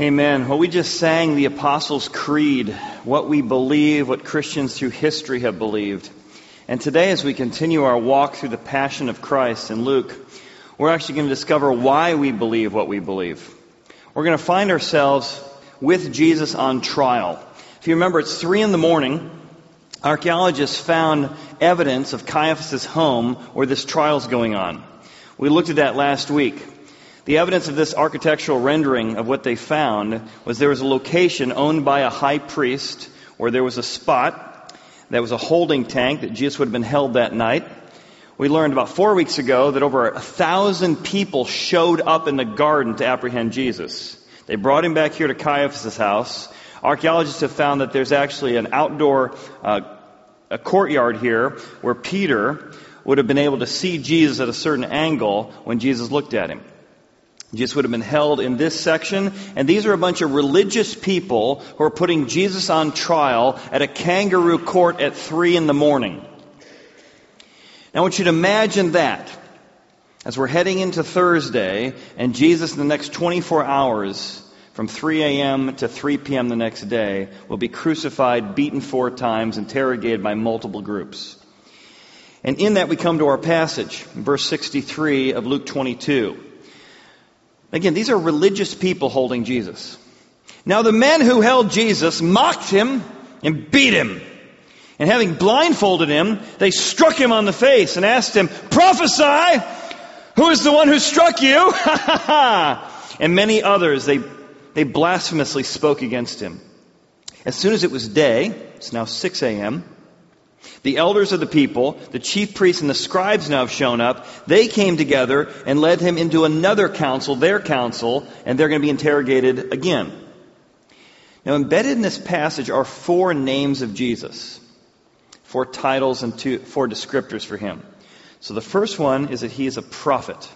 Amen. Well, we just sang the Apostles' Creed, what we believe, what Christians through history have believed. And today, as we continue our walk through the Passion of Christ in Luke, we're actually going to discover why we believe what we believe. We're going to find ourselves with Jesus on trial. If you remember, it's three in the morning. Archaeologists found evidence of Caiaphas' home where this trial is going on. We looked at that last week. The evidence of this architectural rendering of what they found was there was a location owned by a high priest where there was a spot that was a holding tank that Jesus would have been held that night. We learned about four weeks ago that over a thousand people showed up in the garden to apprehend Jesus. They brought him back here to Caiaphas' house. Archaeologists have found that there's actually an outdoor uh, a courtyard here where Peter would have been able to see Jesus at a certain angle when Jesus looked at him. Jesus would have been held in this section, and these are a bunch of religious people who are putting Jesus on trial at a kangaroo court at three in the morning. Now, I want you to imagine that as we're heading into Thursday, and Jesus in the next 24 hours, from 3 a.m. to 3 p.m. the next day, will be crucified, beaten four times, interrogated by multiple groups. And in that we come to our passage, verse 63 of Luke 22. Again, these are religious people holding Jesus. Now the men who held Jesus mocked him and beat him. And having blindfolded him, they struck him on the face and asked him, Prophesy! Who is the one who struck you? and many others, they, they blasphemously spoke against him. As soon as it was day, it's now 6 a.m., the elders of the people, the chief priests and the scribes now have shown up. They came together and led him into another council, their council, and they're going to be interrogated again. Now, embedded in this passage are four names of Jesus four titles and two, four descriptors for him. So the first one is that he is a prophet.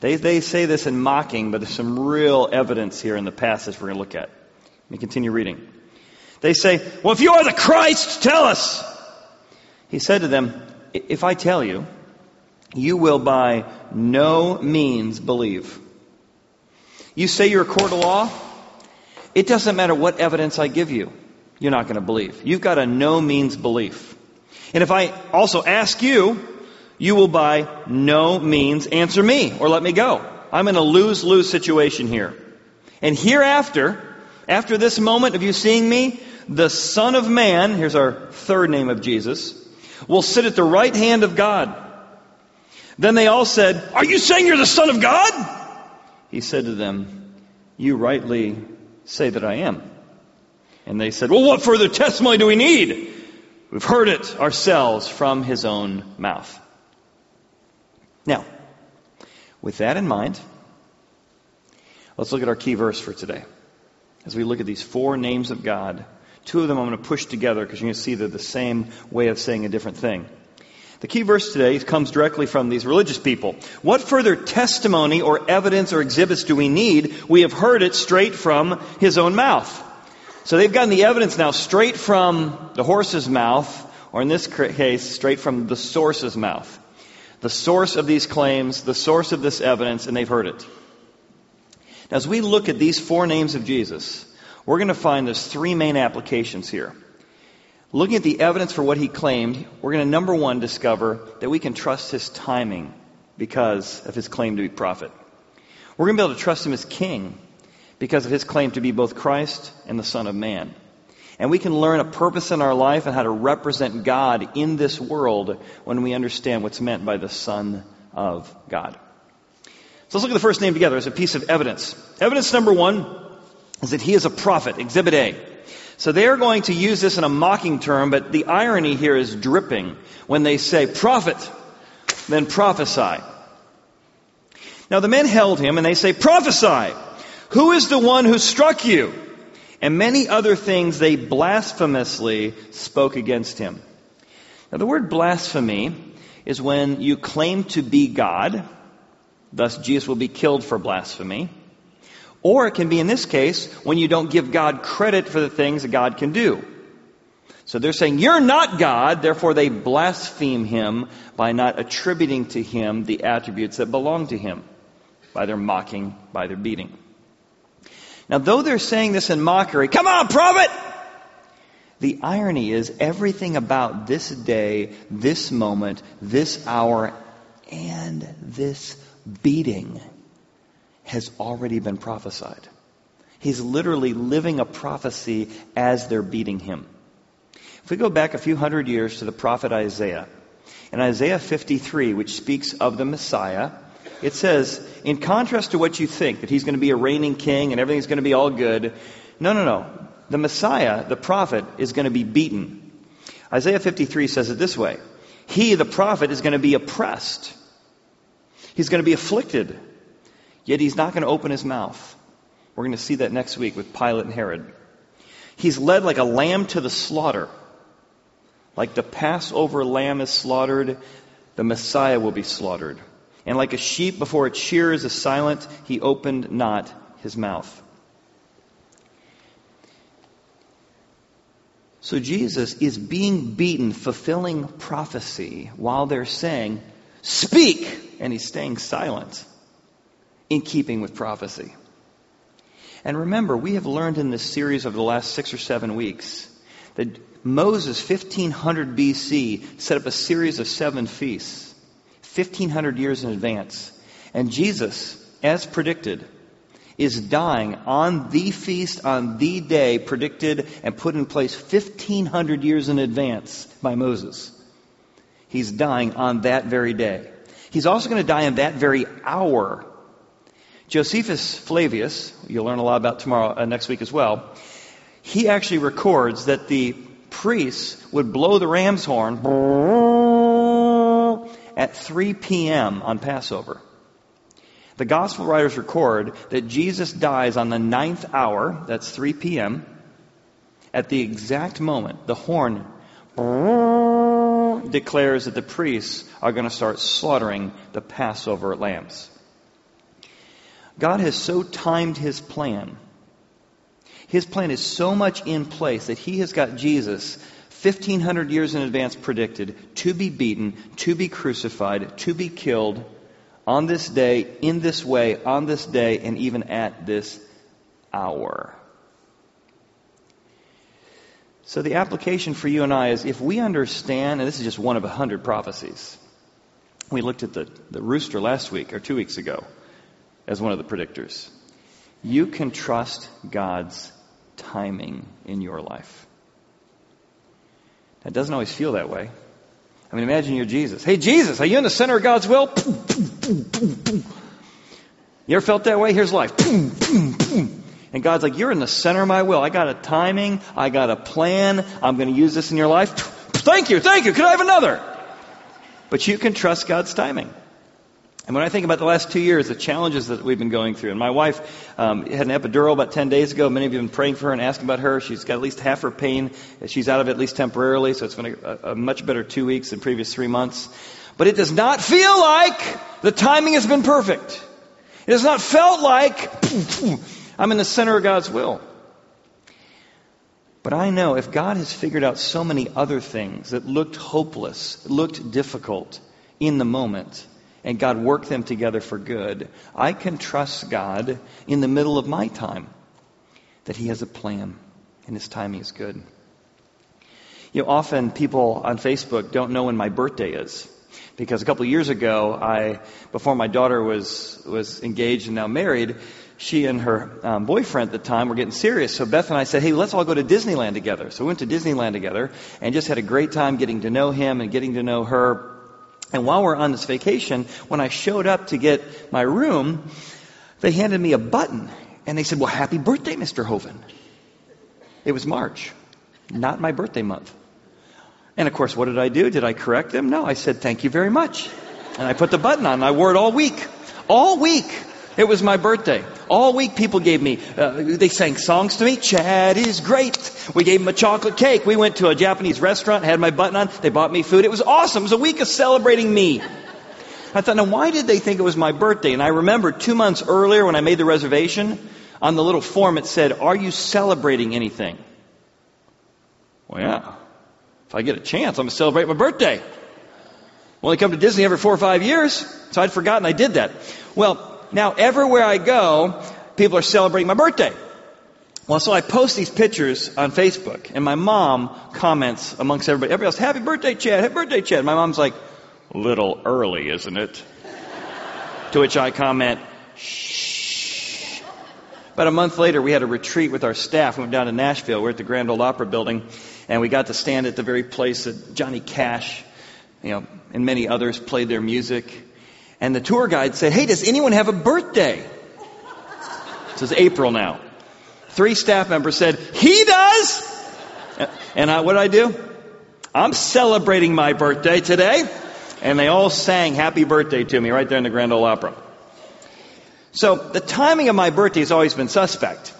They, they say this in mocking, but there's some real evidence here in the passage we're going to look at. Let me continue reading. They say, Well, if you are the Christ, tell us. He said to them, If I tell you, you will by no means believe. You say you're a court of law? It doesn't matter what evidence I give you you're not going to believe. You've got a no means belief. And if I also ask you, you will by no means answer me or let me go. I'm in a lose lose situation here. And hereafter, after this moment of you seeing me, the Son of Man, here's our third name of Jesus, will sit at the right hand of God. Then they all said, Are you saying you're the Son of God? He said to them, You rightly say that I am. And they said, Well, what further testimony do we need? We've heard it ourselves from his own mouth. Now, with that in mind, let's look at our key verse for today. As we look at these four names of God, two of them I'm going to push together because you're going to see they're the same way of saying a different thing. The key verse today comes directly from these religious people. What further testimony or evidence or exhibits do we need? We have heard it straight from his own mouth. So they've gotten the evidence now straight from the horse's mouth, or in this case, straight from the source's mouth. The source of these claims, the source of this evidence, and they've heard it. Now, as we look at these four names of Jesus, we're going to find there's three main applications here. Looking at the evidence for what he claimed, we're going to number one discover that we can trust his timing because of his claim to be prophet. We're going to be able to trust him as king because of his claim to be both Christ and the Son of Man. And we can learn a purpose in our life and how to represent God in this world when we understand what's meant by the Son of God. So let's look at the first name together as a piece of evidence. Evidence number one is that he is a prophet, Exhibit A. So they are going to use this in a mocking term, but the irony here is dripping when they say prophet, then prophesy. Now the men held him and they say prophesy. Who is the one who struck you? And many other things they blasphemously spoke against him. Now, the word blasphemy is when you claim to be God, thus, Jesus will be killed for blasphemy. Or it can be, in this case, when you don't give God credit for the things that God can do. So they're saying, You're not God, therefore they blaspheme him by not attributing to him the attributes that belong to him, by their mocking, by their beating. Now, though they're saying this in mockery, come on, prophet! The irony is everything about this day, this moment, this hour, and this beating has already been prophesied. He's literally living a prophecy as they're beating him. If we go back a few hundred years to the prophet Isaiah, in Isaiah 53, which speaks of the Messiah, it says, in contrast to what you think, that he's going to be a reigning king and everything's going to be all good, no, no, no. The Messiah, the prophet, is going to be beaten. Isaiah 53 says it this way He, the prophet, is going to be oppressed. He's going to be afflicted. Yet he's not going to open his mouth. We're going to see that next week with Pilate and Herod. He's led like a lamb to the slaughter. Like the Passover lamb is slaughtered, the Messiah will be slaughtered. And like a sheep before its shearers is silent, he opened not his mouth. So Jesus is being beaten, fulfilling prophecy, while they're saying, Speak! And he's staying silent in keeping with prophecy. And remember, we have learned in this series over the last six or seven weeks that Moses, 1500 BC, set up a series of seven feasts, 1500 years in advance. And Jesus, as predicted, is dying on the feast, on the day predicted and put in place 1500 years in advance by Moses. He's dying on that very day. He's also going to die in that very hour. Josephus Flavius, you'll learn a lot about tomorrow, uh, next week as well, he actually records that the priests would blow the ram's horn at 3 p.m. on Passover. The gospel writers record that Jesus dies on the ninth hour, that's 3 p.m., at the exact moment the horn declares that the priests are going to start slaughtering the Passover lambs. God has so timed his plan his plan is so much in place that he has got Jesus 1500 years in advance predicted to be beaten, to be crucified, to be killed on this day, in this way, on this day, and even at this hour. So the application for you and I is if we understand, and this is just one of a hundred prophecies. We looked at the, the rooster last week or two weeks ago as one of the predictors. You can trust God's timing in your life. It doesn't always feel that way. I mean, imagine you're Jesus. Hey, Jesus, are you in the center of God's will? You ever felt that way? Here's life. And God's like, you're in the center of my will. I got a timing. I got a plan. I'm going to use this in your life. Thank you. Thank you. Could I have another? But you can trust God's timing. And when I think about the last two years, the challenges that we've been going through, and my wife um, had an epidural about 10 days ago. Many of you have been praying for her and asking about her. She's got at least half her pain. She's out of it at least temporarily, so it's been a, a much better two weeks than previous three months. But it does not feel like the timing has been perfect. It has not felt like I'm in the center of God's will. But I know if God has figured out so many other things that looked hopeless, looked difficult in the moment, and God worked them together for good, I can trust God in the middle of my time that He has a plan and His timing is good. You know, often people on Facebook don't know when my birthday is. Because a couple of years ago, I, before my daughter was, was engaged and now married, she and her um, boyfriend at the time were getting serious. So Beth and I said, hey, let's all go to Disneyland together. So we went to Disneyland together and just had a great time getting to know him and getting to know her. And while we're on this vacation, when I showed up to get my room, they handed me a button and they said, Well, happy birthday, Mr. Hovind. It was March, not my birthday month. And of course, what did I do? Did I correct them? No, I said, Thank you very much. And I put the button on I wore it all week. All week. It was my birthday. All week people gave me, uh, they sang songs to me. Chad is great. We gave him a chocolate cake. We went to a Japanese restaurant, had my button on. They bought me food. It was awesome. It was a week of celebrating me. I thought, now why did they think it was my birthday? And I remember two months earlier when I made the reservation, on the little form it said, are you celebrating anything? Well, yeah. If I get a chance, I'm going to celebrate my birthday. Only come to Disney every four or five years, so I'd forgotten I did that. Well, now, everywhere I go, people are celebrating my birthday. Well, so I post these pictures on Facebook, and my mom comments amongst everybody. Everybody else, "Happy birthday, Chad! Happy birthday, Chad!" My mom's like, "Little early, isn't it?" to which I comment, "Shh." About a month later, we had a retreat with our staff. We went down to Nashville. We're at the Grand Ole Opry Building, and we got to stand at the very place that Johnny Cash, you know, and many others played their music. And the tour guide said, "Hey, does anyone have a birthday?" This is April now. Three staff members said, He does! And I, what did I do? I'm celebrating my birthday today. And they all sang happy birthday to me right there in the Grand Ole Opry. So the timing of my birthday has always been suspect.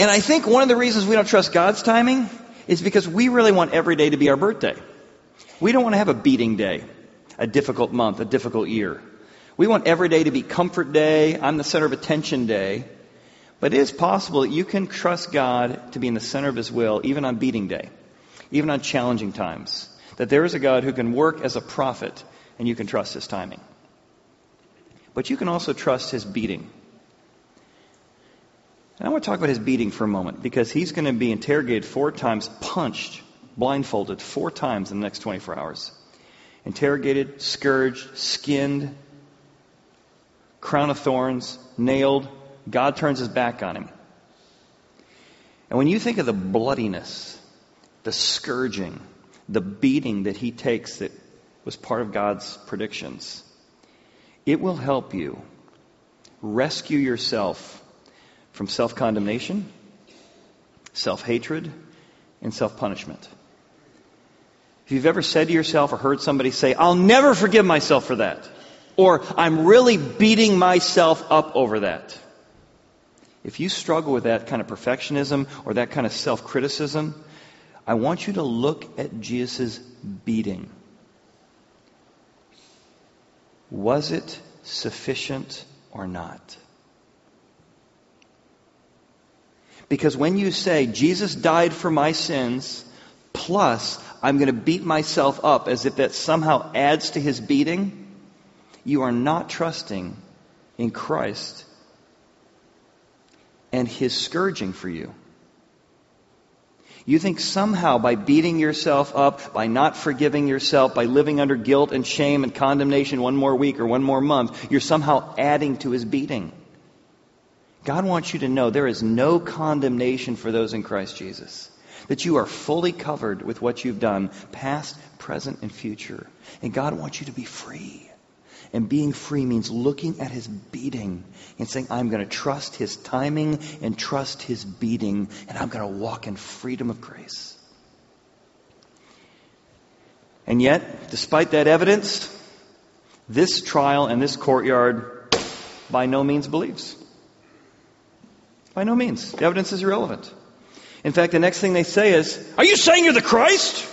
And I think one of the reasons we don't trust God's timing is because we really want every day to be our birthday. We don't want to have a beating day, a difficult month, a difficult year. We want every day to be comfort day, I'm the center of attention day. But it is possible that you can trust God to be in the center of His will, even on beating day, even on challenging times. That there is a God who can work as a prophet, and you can trust His timing. But you can also trust His beating. And I want to talk about His beating for a moment, because He's going to be interrogated four times, punched, blindfolded four times in the next 24 hours. Interrogated, scourged, skinned, crown of thorns, nailed, God turns his back on him. And when you think of the bloodiness, the scourging, the beating that he takes that was part of God's predictions, it will help you rescue yourself from self condemnation, self hatred, and self punishment. If you've ever said to yourself or heard somebody say, I'll never forgive myself for that, or I'm really beating myself up over that, if you struggle with that kind of perfectionism or that kind of self criticism, I want you to look at Jesus' beating. Was it sufficient or not? Because when you say, Jesus died for my sins, plus I'm going to beat myself up as if that somehow adds to his beating, you are not trusting in Christ and his scourging for you. You think somehow by beating yourself up, by not forgiving yourself, by living under guilt and shame and condemnation one more week or one more month, you're somehow adding to his beating. God wants you to know there is no condemnation for those in Christ Jesus. That you are fully covered with what you've done, past, present, and future. And God wants you to be free. And being free means looking at his beating and saying, I'm going to trust his timing and trust his beating, and I'm going to walk in freedom of grace. And yet, despite that evidence, this trial and this courtyard by no means believes. By no means. The evidence is irrelevant. In fact, the next thing they say is, Are you saying you're the Christ?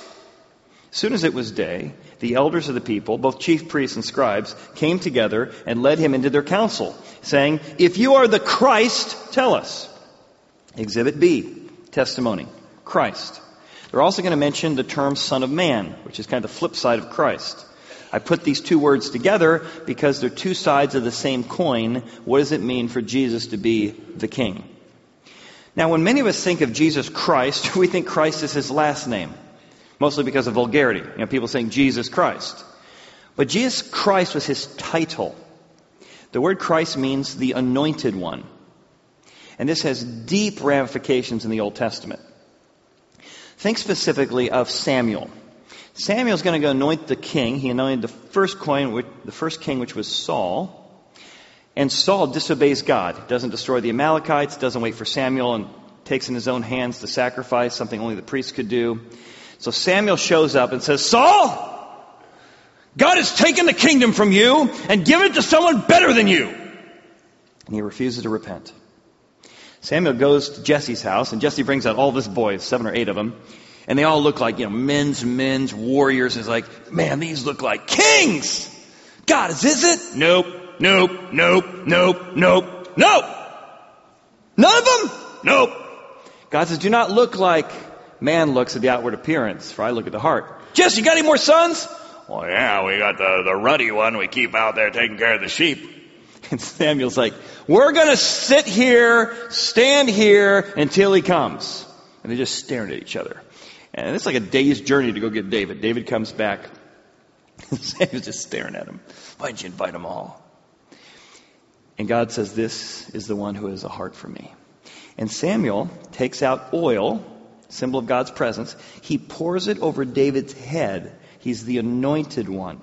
As soon as it was day, the elders of the people, both chief priests and scribes, came together and led him into their council, saying, If you are the Christ, tell us. Exhibit B, testimony. Christ. They're also going to mention the term Son of Man, which is kind of the flip side of Christ. I put these two words together because they're two sides of the same coin. What does it mean for Jesus to be the King? Now, when many of us think of Jesus Christ, we think Christ is his last name mostly because of vulgarity. You know, people saying Jesus Christ. But Jesus Christ was his title. The word Christ means the anointed one. And this has deep ramifications in the Old Testament. Think specifically of Samuel. Samuel's going to go anoint the king. He anointed the first coin, the first king, which was Saul. And Saul disobeys God. Doesn't destroy the Amalekites, doesn't wait for Samuel and takes in his own hands the sacrifice, something only the priest could do. So Samuel shows up and says, Saul, God has taken the kingdom from you and given it to someone better than you. And he refuses to repent. Samuel goes to Jesse's house, and Jesse brings out all of his boys, seven or eight of them, and they all look like, you know, men's men's warriors. He's like, man, these look like kings. God, is it? Nope, nope, nope, nope, nope, nope. None of them? Nope. God says, do not look like man looks at the outward appearance, for I look at the heart. Jesse, you got any more sons? Well, yeah, we got the, the ruddy one we keep out there taking care of the sheep. And Samuel's like, we're going to sit here, stand here until he comes. And they're just staring at each other. And it's like a day's journey to go get David. David comes back. Samuel's just staring at him. Why'd you invite them all? And God says, This is the one who has a heart for me. And Samuel takes out oil, symbol of God's presence. He pours it over David's head. He's the anointed one.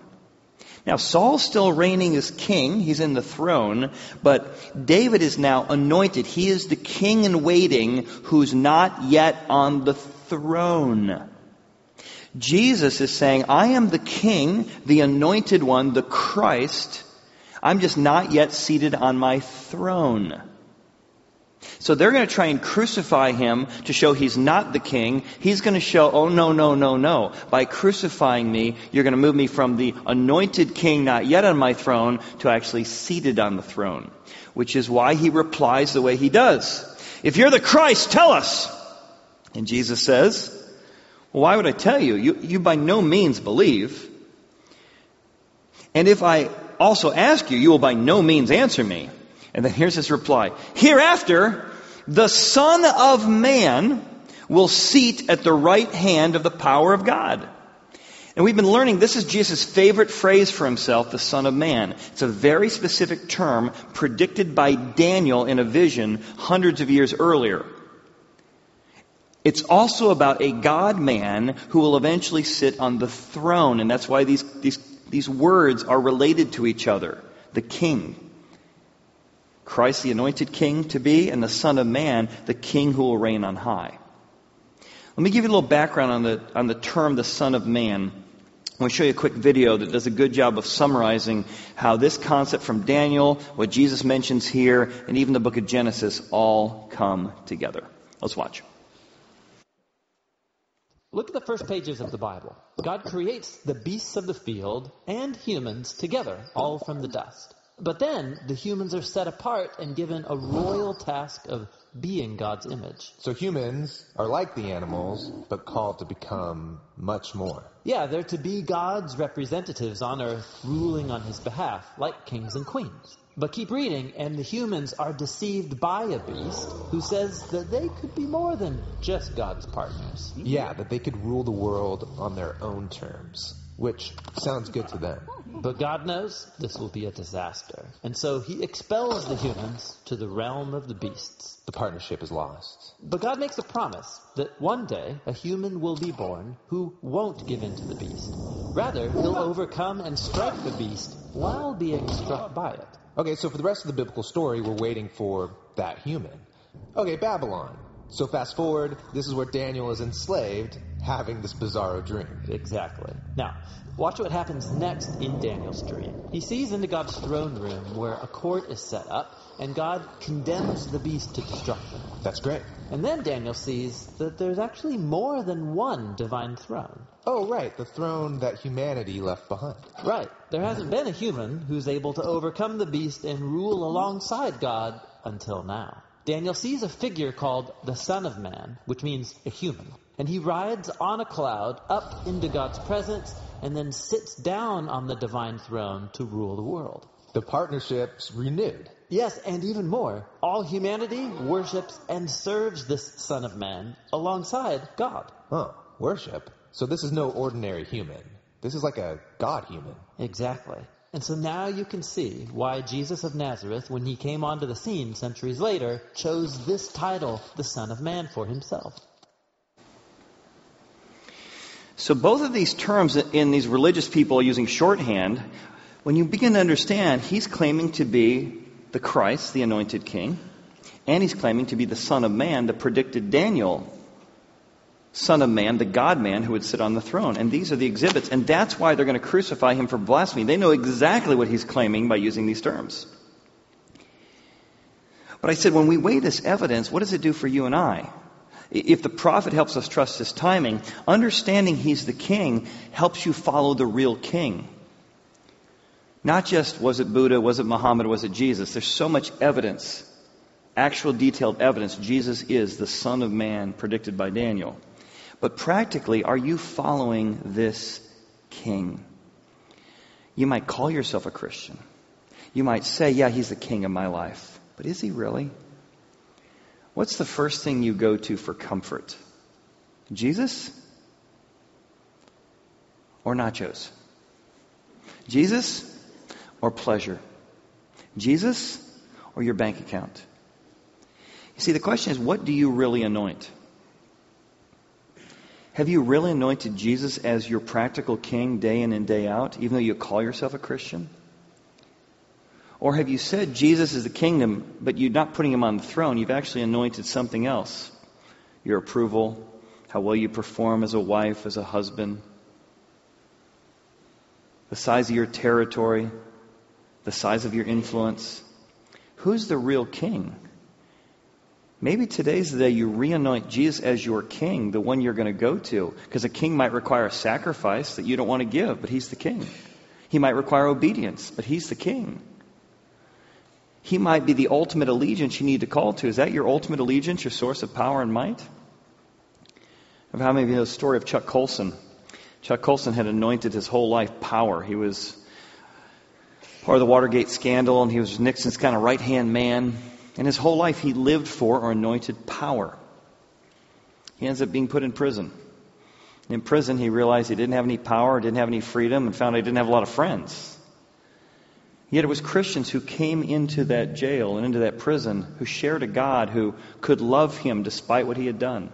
Now, Saul's still reigning as king. He's in the throne. But David is now anointed. He is the king in waiting who's not yet on the throne. Jesus is saying, I am the king, the anointed one, the Christ. I'm just not yet seated on my throne. So they're going to try and crucify him to show he's not the king. He's going to show, oh no, no, no, no. By crucifying me, you're going to move me from the anointed king not yet on my throne to actually seated on the throne. Which is why he replies the way he does. If you're the Christ, tell us. And Jesus says, well, why would I tell you? You, you by no means believe. And if I also ask you, you will by no means answer me. And then here's his reply. Hereafter, the Son of Man will seat at the right hand of the power of God. And we've been learning this is Jesus' favorite phrase for himself, the Son of Man. It's a very specific term predicted by Daniel in a vision hundreds of years earlier. It's also about a God man who will eventually sit on the throne. And that's why these, these, these words are related to each other. The king. Christ, the anointed king to be, and the Son of Man, the king who will reign on high. Let me give you a little background on the, on the term the Son of Man. I want to show you a quick video that does a good job of summarizing how this concept from Daniel, what Jesus mentions here, and even the book of Genesis all come together. Let's watch. Look at the first pages of the Bible. God creates the beasts of the field and humans together, all from the dust. But then the humans are set apart and given a royal task of being God's image. So humans are like the animals, but called to become much more. Yeah, they're to be God's representatives on earth, ruling on his behalf, like kings and queens. But keep reading, and the humans are deceived by a beast who says that they could be more than just God's partners. Yeah, that they could rule the world on their own terms, which sounds good to them. But God knows this will be a disaster. And so he expels the humans to the realm of the beasts. The partnership is lost. But God makes a promise that one day a human will be born who won't give in to the beast. Rather, he'll overcome and strike the beast while being struck by it. Okay, so for the rest of the biblical story, we're waiting for that human. Okay, Babylon. So fast forward, this is where Daniel is enslaved, having this bizarro dream. Exactly. Now, watch what happens next in Daniel's dream. He sees into God's throne room where a court is set up, and God condemns the beast to destruction. That's great. And then Daniel sees that there's actually more than one divine throne. Oh, right, the throne that humanity left behind. Right. There hasn't been a human who's able to overcome the beast and rule alongside God until now. Daniel sees a figure called the Son of Man, which means a human. And he rides on a cloud up into God's presence and then sits down on the divine throne to rule the world. The partnership's renewed. Yes, and even more. All humanity worships and serves this Son of Man alongside God. Oh, worship? So this is no ordinary human. This is like a God human. Exactly. And so now you can see why Jesus of Nazareth, when he came onto the scene centuries later, chose this title, the Son of Man, for himself. So both of these terms in these religious people using shorthand, when you begin to understand, he's claiming to be the Christ, the anointed king, and he's claiming to be the Son of Man, the predicted Daniel Son of Man, the God man who would sit on the throne. And these are the exhibits. And that's why they're going to crucify him for blasphemy. They know exactly what he's claiming by using these terms. But I said, when we weigh this evidence, what does it do for you and I? If the prophet helps us trust his timing, understanding he's the king helps you follow the real king. Not just was it Buddha, was it Muhammad, was it Jesus? There's so much evidence, actual detailed evidence. Jesus is the Son of Man predicted by Daniel. But practically, are you following this king? You might call yourself a Christian. You might say, yeah, he's the king of my life. But is he really? What's the first thing you go to for comfort? Jesus? Or nachos? Jesus or pleasure? Jesus or your bank account? You see, the question is, what do you really anoint? Have you really anointed Jesus as your practical king day in and day out, even though you call yourself a Christian? Or have you said Jesus is the kingdom, but you're not putting him on the throne? You've actually anointed something else. Your approval, how well you perform as a wife, as a husband, the size of your territory, the size of your influence. Who's the real king? Maybe today's the day you re-anoint Jesus as your king, the one you're going to go to. Because a king might require a sacrifice that you don't want to give, but he's the king. He might require obedience, but he's the king. He might be the ultimate allegiance you need to call to. Is that your ultimate allegiance, your source of power and might? Of How many of you know the story of Chuck Colson? Chuck Colson had anointed his whole life power. He was part of the Watergate scandal, and he was Nixon's kind of right hand man. And his whole life he lived for or anointed power. He ends up being put in prison. In prison, he realized he didn't have any power, didn't have any freedom, and found he didn't have a lot of friends. Yet it was Christians who came into that jail and into that prison who shared a God who could love him despite what he had done,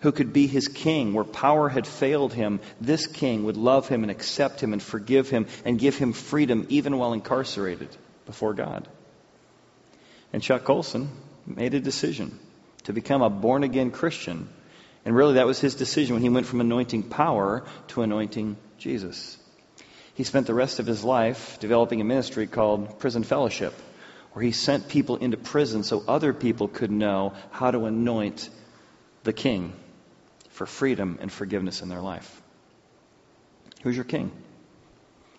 who could be his king where power had failed him. This king would love him and accept him and forgive him and give him freedom even while incarcerated before God. And Chuck Colson made a decision to become a born again Christian. And really, that was his decision when he went from anointing power to anointing Jesus. He spent the rest of his life developing a ministry called Prison Fellowship, where he sent people into prison so other people could know how to anoint the king for freedom and forgiveness in their life. Who's your king?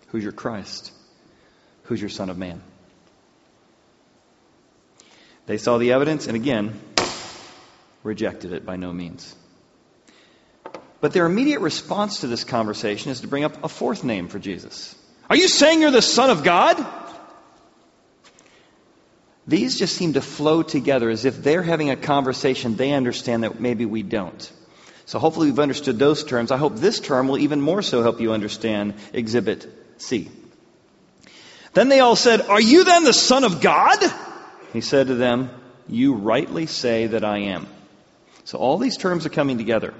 Who's your Christ? Who's your Son of Man? They saw the evidence and again rejected it by no means. But their immediate response to this conversation is to bring up a fourth name for Jesus. Are you saying you're the Son of God? These just seem to flow together as if they're having a conversation they understand that maybe we don't. So hopefully we've understood those terms. I hope this term will even more so help you understand Exhibit C. Then they all said, Are you then the Son of God? He said to them, You rightly say that I am. So all these terms are coming together.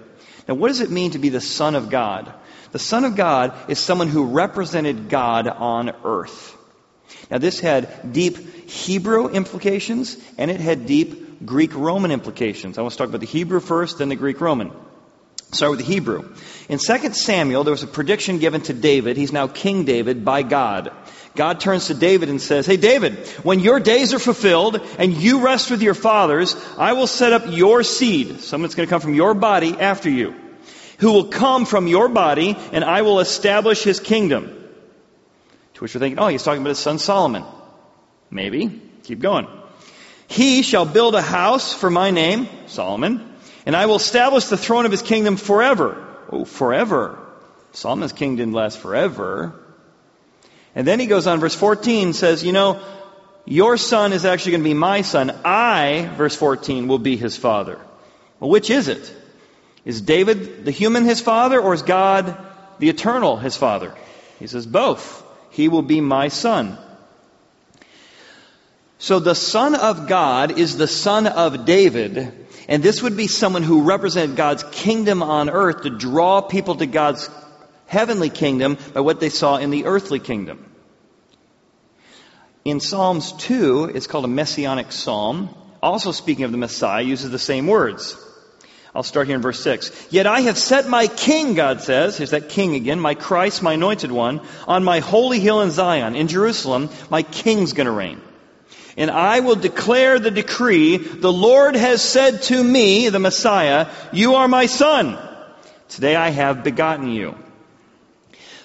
Now, what does it mean to be the Son of God? The Son of God is someone who represented God on earth. Now, this had deep Hebrew implications and it had deep Greek Roman implications. I want to talk about the Hebrew first, then the Greek Roman. Start with the Hebrew. In 2 Samuel, there was a prediction given to David. He's now King David by God. God turns to David and says, Hey David, when your days are fulfilled and you rest with your fathers, I will set up your seed, someone that's going to come from your body after you, who will come from your body and I will establish his kingdom. To which you're thinking, oh, he's talking about his son Solomon. Maybe. Keep going. He shall build a house for my name, Solomon, and I will establish the throne of his kingdom forever. Oh, forever. Solomon's kingdom didn't last forever. And then he goes on, verse 14 says, you know, your son is actually going to be my son. I, verse 14, will be his father. Well, which is it? Is David the human his father or is God the eternal his father? He says both. He will be my son. So the son of God is the son of David, and this would be someone who represented God's kingdom on earth to draw people to God's heavenly kingdom by what they saw in the earthly kingdom. In Psalms 2, it's called a messianic psalm. Also speaking of the Messiah, uses the same words. I'll start here in verse 6. Yet I have set my king, God says, here's that king again, my Christ, my anointed one, on my holy hill in Zion, in Jerusalem, my king's gonna reign. And I will declare the decree, the Lord has said to me, the Messiah, you are my son. Today I have begotten you.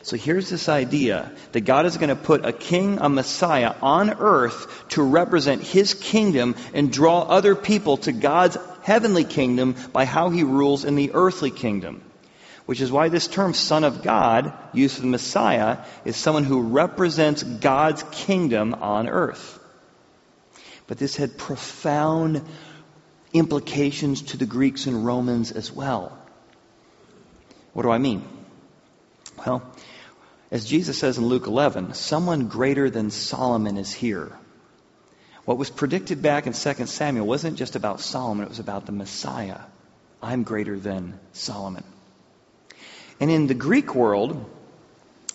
So here's this idea that God is going to put a king, a Messiah on earth to represent his kingdom and draw other people to God's heavenly kingdom by how he rules in the earthly kingdom. which is why this term Son of God, used for the Messiah, is someone who represents God's kingdom on earth. But this had profound implications to the Greeks and Romans as well. What do I mean? Well, as Jesus says in Luke 11, someone greater than Solomon is here. What was predicted back in 2 Samuel wasn't just about Solomon, it was about the Messiah. I'm greater than Solomon. And in the Greek world,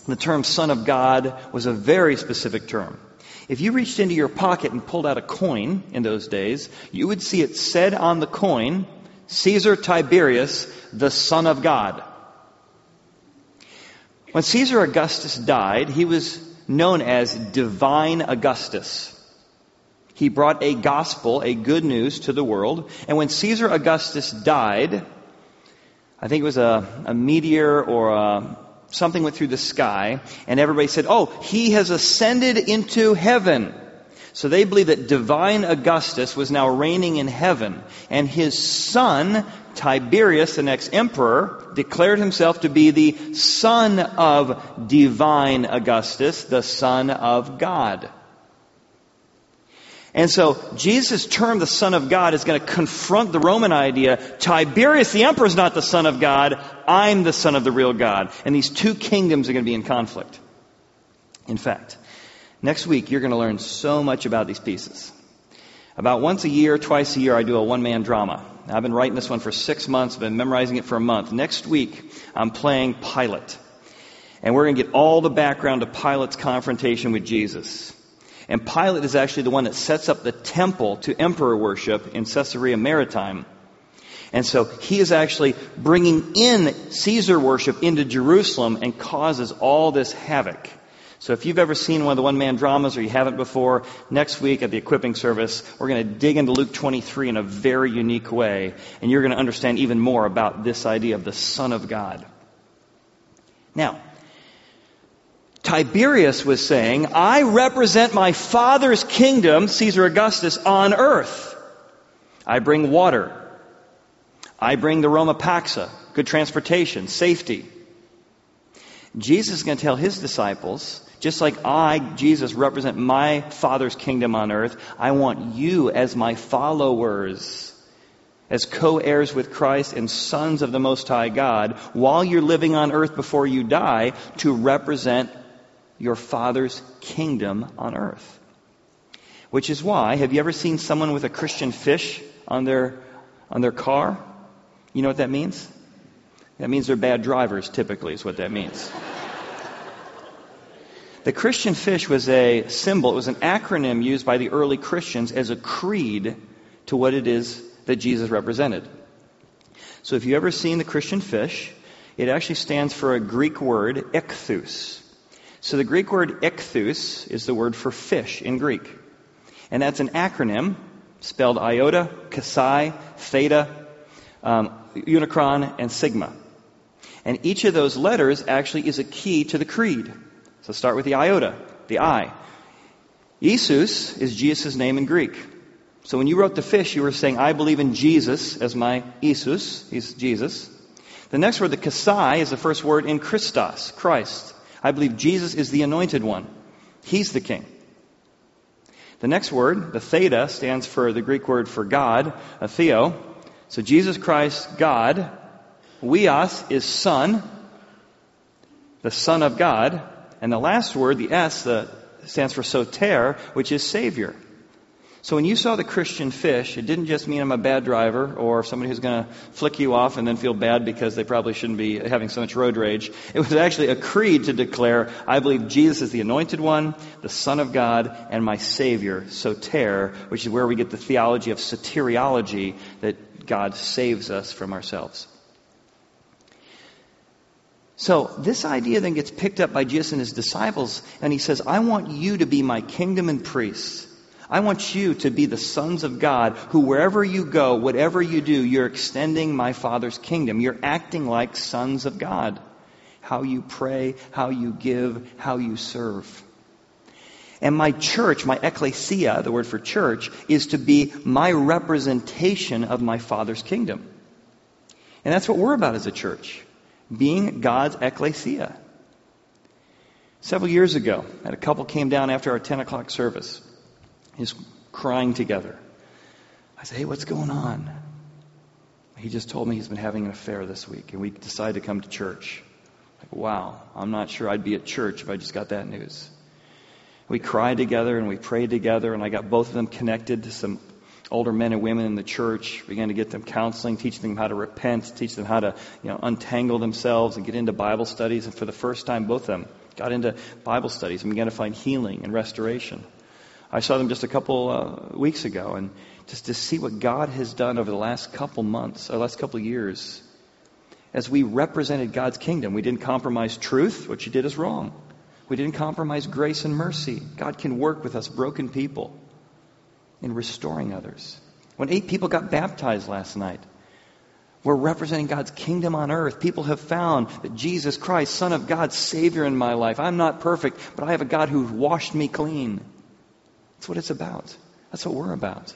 the term Son of God was a very specific term. If you reached into your pocket and pulled out a coin in those days, you would see it said on the coin, Caesar Tiberius, the Son of God. When Caesar Augustus died, he was known as Divine Augustus. He brought a gospel, a good news to the world. And when Caesar Augustus died, I think it was a, a meteor or a, something went through the sky, and everybody said, Oh, he has ascended into heaven. So they believe that divine Augustus was now reigning in heaven, and his son, Tiberius, the next emperor, declared himself to be the son of divine Augustus, the son of God. And so Jesus' term, the Son of God, is going to confront the Roman idea. Tiberius, the emperor, is not the Son of God. I'm the Son of the real God. And these two kingdoms are going to be in conflict. In fact, next week you're going to learn so much about these pieces. About once a year, twice a year, I do a one-man drama. I've been writing this one for six months, been memorizing it for a month. Next week, I'm playing Pilate. And we're going to get all the background to Pilate's confrontation with Jesus. And Pilate is actually the one that sets up the temple to emperor worship in Caesarea Maritima. And so he is actually bringing in Caesar worship into Jerusalem and causes all this havoc. So if you've ever seen one of the one man dramas or you haven't before, next week at the equipping service, we're going to dig into Luke 23 in a very unique way. And you're going to understand even more about this idea of the Son of God. Now, Tiberius was saying, I represent my father's kingdom, Caesar Augustus, on earth. I bring water. I bring the Roma Paxa, good transportation, safety. Jesus is going to tell his disciples, just like I, Jesus, represent my Father's kingdom on earth, I want you as my followers, as co-heirs with Christ and sons of the Most High God, while you're living on earth before you die, to represent your Father's kingdom on earth. Which is why, have you ever seen someone with a Christian fish on their, on their car? You know what that means? That means they're bad drivers, typically, is what that means. the Christian fish was a symbol, it was an acronym used by the early Christians as a creed to what it is that Jesus represented. So if you've ever seen the Christian fish, it actually stands for a Greek word, ichthus. So the Greek word ichthus is the word for fish in Greek. And that's an acronym spelled iota, chi, theta, um, unicron, and sigma. And each of those letters actually is a key to the creed. So start with the iota, the I. Isus is Jesus' name in Greek. So when you wrote the fish, you were saying, I believe in Jesus as my Isus. He's Jesus. The next word, the kasai, is the first word in Christos, Christ. I believe Jesus is the anointed one. He's the king. The next word, the theta, stands for the Greek word for God, a theo. So Jesus Christ, God. Huios is son, the son of God. And the last word, the S, the, stands for soter, which is savior. So when you saw the Christian fish, it didn't just mean I'm a bad driver or somebody who's going to flick you off and then feel bad because they probably shouldn't be having so much road rage. It was actually a creed to declare, I believe Jesus is the anointed one, the Son of God, and my Savior, soter, which is where we get the theology of soteriology that God saves us from ourselves. So this idea then gets picked up by Jesus and his disciples, and he says, I want you to be my kingdom and priests. I want you to be the sons of God who wherever you go, whatever you do, you're extending my Father's kingdom. You're acting like sons of God. How you pray, how you give, how you serve. And my church, my ecclesia, the word for church, is to be my representation of my Father's kingdom. And that's what we're about as a church. Being God's ecclesia. Several years ago, a couple came down after our 10 o'clock service. He's crying together. I said, Hey, what's going on? He just told me he's been having an affair this week, and we decided to come to church. Like, wow, I'm not sure I'd be at church if I just got that news. We cried together and we prayed together, and I got both of them connected to some older men and women in the church, began to get them counseling, teach them how to repent, teach them how to you know, untangle themselves and get into Bible studies. And for the first time, both of them got into Bible studies and began to find healing and restoration. I saw them just a couple uh, weeks ago, and just to see what God has done over the last couple months, or last couple years, as we represented God's kingdom. We didn't compromise truth. What you did is wrong. We didn't compromise grace and mercy. God can work with us, broken people, in restoring others. When eight people got baptized last night, we're representing God's kingdom on earth. People have found that Jesus Christ, Son of God, Savior in my life. I'm not perfect, but I have a God who washed me clean. That's what it's about. That's what we're about.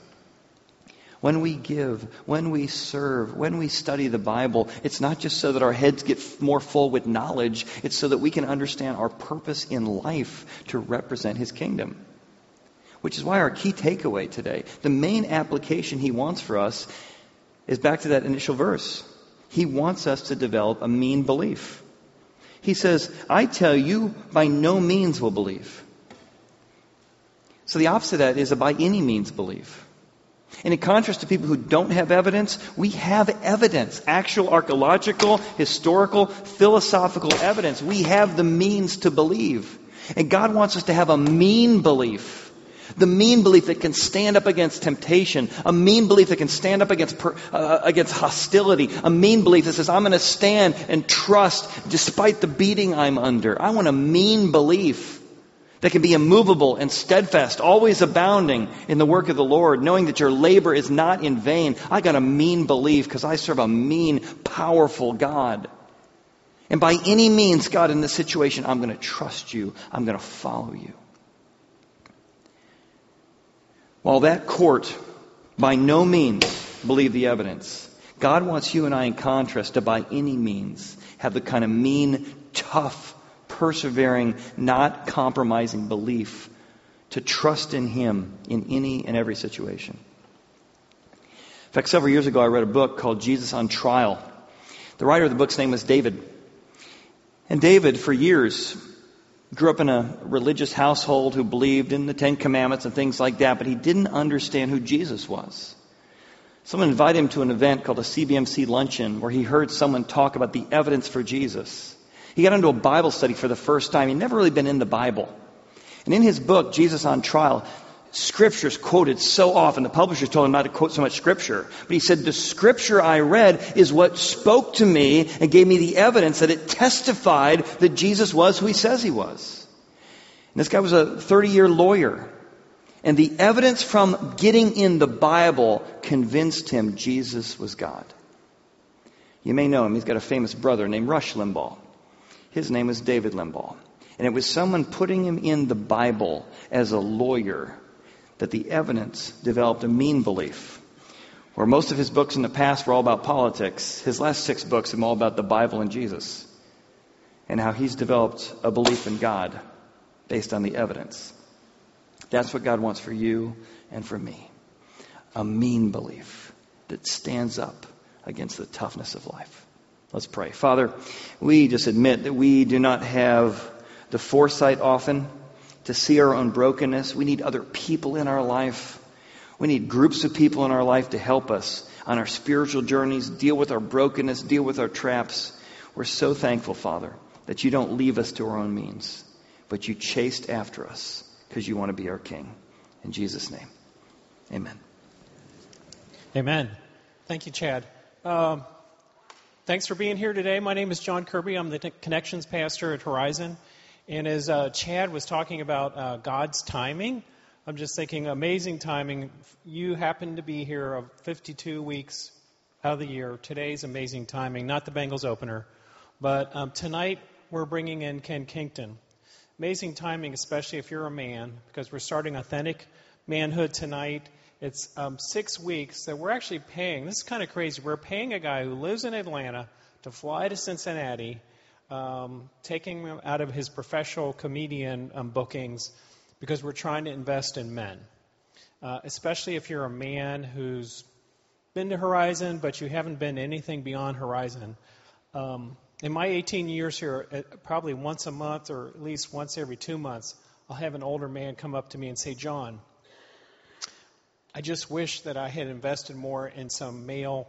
When we give, when we serve, when we study the Bible, it's not just so that our heads get more full with knowledge, it's so that we can understand our purpose in life to represent His kingdom. Which is why our key takeaway today, the main application He wants for us, is back to that initial verse. He wants us to develop a mean belief. He says, I tell you, by no means will believe. So the opposite of that is a by any means belief. And in contrast to people who don't have evidence, we have evidence. Actual archaeological, historical, philosophical evidence. We have the means to believe. And God wants us to have a mean belief. The mean belief that can stand up against temptation. A mean belief that can stand up against, per, uh, against hostility. A mean belief that says, I'm going to stand and trust despite the beating I'm under. I want a mean belief that can be immovable and steadfast, always abounding in the work of the Lord, knowing that your labor is not in vain. I got a mean belief because I serve a mean, powerful God. And by any means, God, in this situation, I'm going to trust you. I'm going to follow you. While that court by no means believed the evidence, God wants you and I, in contrast, to by any means have the kind of mean, tough, persevering, not compromising belief to trust in Him in any and every situation. In fact, several years ago, I read a book called Jesus on Trial. The writer of the book's name was David. And David, for years, grew up in a religious household who believed in the Ten Commandments and things like that, but he didn't understand who Jesus was. Someone invited him to an event called a CBMC luncheon where he heard someone talk about the evidence for Jesus. He got into a Bible study for the first time. He'd never really been in the Bible. And in his book, Jesus on Trial, scripture's quoted so often. The publishers told him not to quote so much scripture. But he said, the scripture I read is what spoke to me and gave me the evidence that it testified that Jesus was who he says he was. And this guy was a 30 year lawyer. And the evidence from getting in the Bible convinced him Jesus was God. You may know him. He's got a famous brother named Rush Limbaugh. His name was David Limbaugh. And it was someone putting him in the Bible as a lawyer that the evidence developed a mean belief. Where most of his books in the past were all about politics, his last six books are all about the Bible and Jesus and how he's developed a belief in God based on the evidence. That's what God wants for you and for me. A mean belief that stands up against the toughness of life. Let's pray. Father, we just admit that we do not have the foresight often to see our own brokenness. We need other people in our life. We need groups of people in our life to help us on our spiritual journeys, deal with our brokenness, deal with our traps. We're so thankful, Father, that you don't leave us to our own means, but you chased after us because you want to be our King. In Jesus' name, amen. Amen. Thank you, Chad. Um, Thanks for being here today. My name is John Kirby. I'm the Connections Pastor at Horizon. And as uh, Chad was talking about uh, God's timing, I'm just thinking amazing timing. You happen to be here 52 weeks out of the year. Today's amazing timing, not the Bengals opener. But um, tonight we're bringing in Kenn Kington. Amazing timing, especially if you're a man, because we're starting authentic manhood tonight. It's um, six weeks that we're actually paying. This is kind of crazy. We're paying a guy who lives in Atlanta to fly to Cincinnati, um, taking out of his professional comedian um, bookings because we're trying to invest in men. Uh, especially if you're a man who's been to Horizon, but you haven't been anything beyond Horizon. Um, in my 18 years here, uh, probably once a month or at least once every two months, I'll have an older man come up to me and say, John, I just wish that I had invested more in some male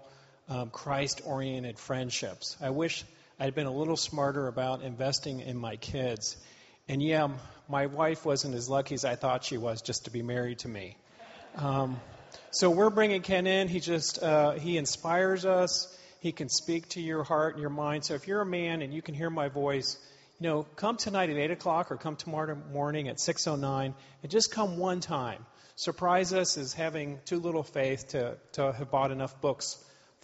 um, Christ oriented friendships. I wish I'd been a little smarter about investing in my kids. And yeah, my wife wasn't as lucky as I thought she was just to be married to me. Um, so we're bringing Ken in. He just uh, he inspires us. He can speak to your heart and your mind. So if you're a man and you can hear my voice, you know, come tonight at eight o'clock or come tomorrow morning at six oh nine, and just come one time. Surprise us as having too little faith to to have bought enough books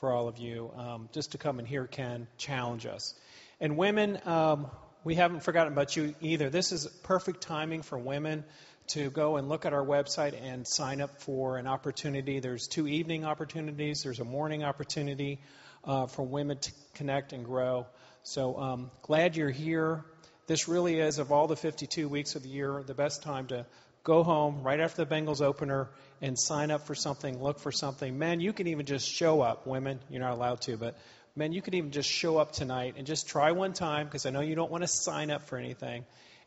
for all of you, um, just to come and hear Ken challenge us. And women, um, we haven't forgotten about you either. This is perfect timing for women to go and look at our website and sign up for an opportunity. There's two evening opportunities. There's a morning opportunity uh, for women to connect and grow. So um, glad you're here. This really is, of all the 52 weeks of the year, the best time to go home right after the Bengals opener and sign up for something, look for something. Men, you can even just show up. Women, you're not allowed to, but men, you can even just show up tonight and just try one time because I know you don't want to sign up for anything.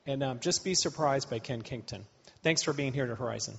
And um, just be surprised by Kenn Kington. Thanks for being here at Horizon.